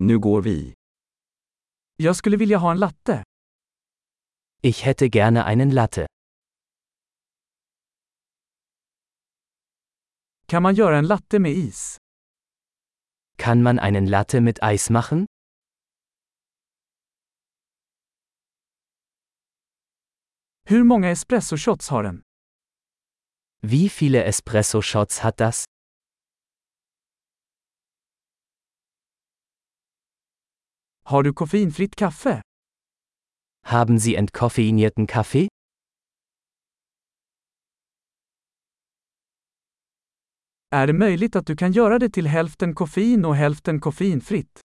Nu går vi. Jag skulle vilja ha en latte. Ich hätte gerne einen Latte. Kan man göra en latte med is? Kann man einen Latte mit Eis machen? Hur många espresso shots har den? Wie viele Espresso-Shots hat das? Har du koffeinfritt kaffe? Haben Sie entkoffeinierten Kaffee? Är det möjligt att du kan göra det till hälften koffein och hälften koffeinfritt?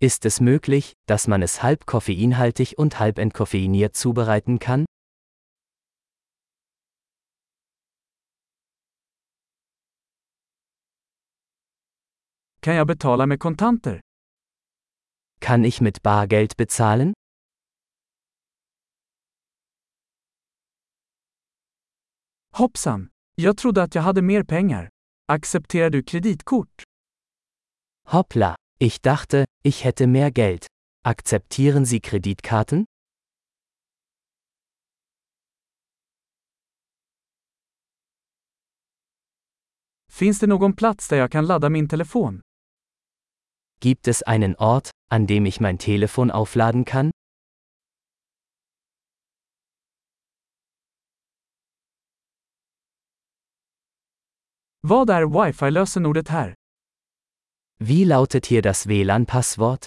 Ist es möglich, dass man es halb koffeinhaltig und halb entkoffeiniert zubereiten kann? Kan jag betala med kontanter? Kann ich mit Bargeld bezahlen? Hoppsan! Jag trodde att jag hade mer pengar. Accepterar du kreditkort? Hoppla, ich dachte, ich hätte mehr Geld. Akzeptieren Sie Kreditkarten? Finns det någon plats där jag kan ladda min telefon? Gibt es einen Ort, an dem ich mein Telefon aufladen kann? Vad är wifi-lösenordet här? Wie lautet hier das WLAN-Passwort?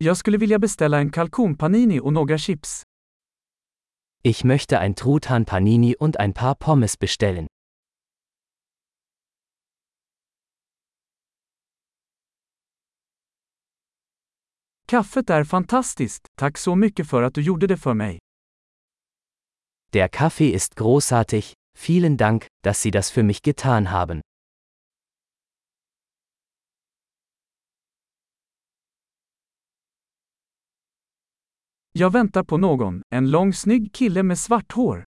Jag skulle vilja beställa en kalkonpanini och några chips. Ich möchte ein Truthahn Panini und ein paar Pommes bestellen. Kaffet är fantastiskt, tack så mycket för att du gjorde det för mig. Der Kaffee ist großartig, vielen Dank, dass Sie das für mich getan haben. Jag väntar på någon, en lång snygg kille med svart hår.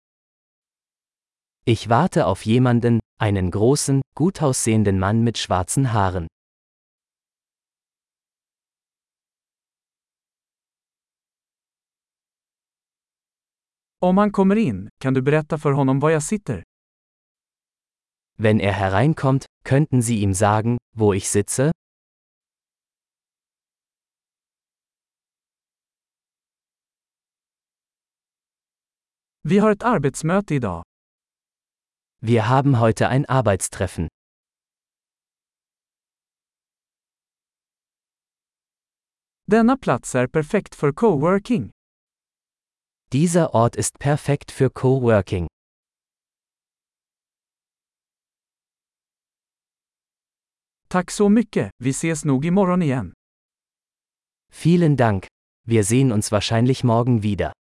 Ich warte auf jemanden, einen großen, gut aussehenden Mann mit schwarzen Haaren. Om han kommer in, kan du berätta för honom var jag sitter? Wenn er hereinkommt, könnten Sie ihm sagen, wo ich sitze? Vi har ett arbetsmöte idag. Wir haben heute ein Arbeitstreffen. Denna plats är perfekt för coworking. Dieser Ort ist perfekt für Coworking. Tack så mycket, vi ses nog imorgon igen. Vielen Dank. Wir sehen uns wahrscheinlich morgen wieder.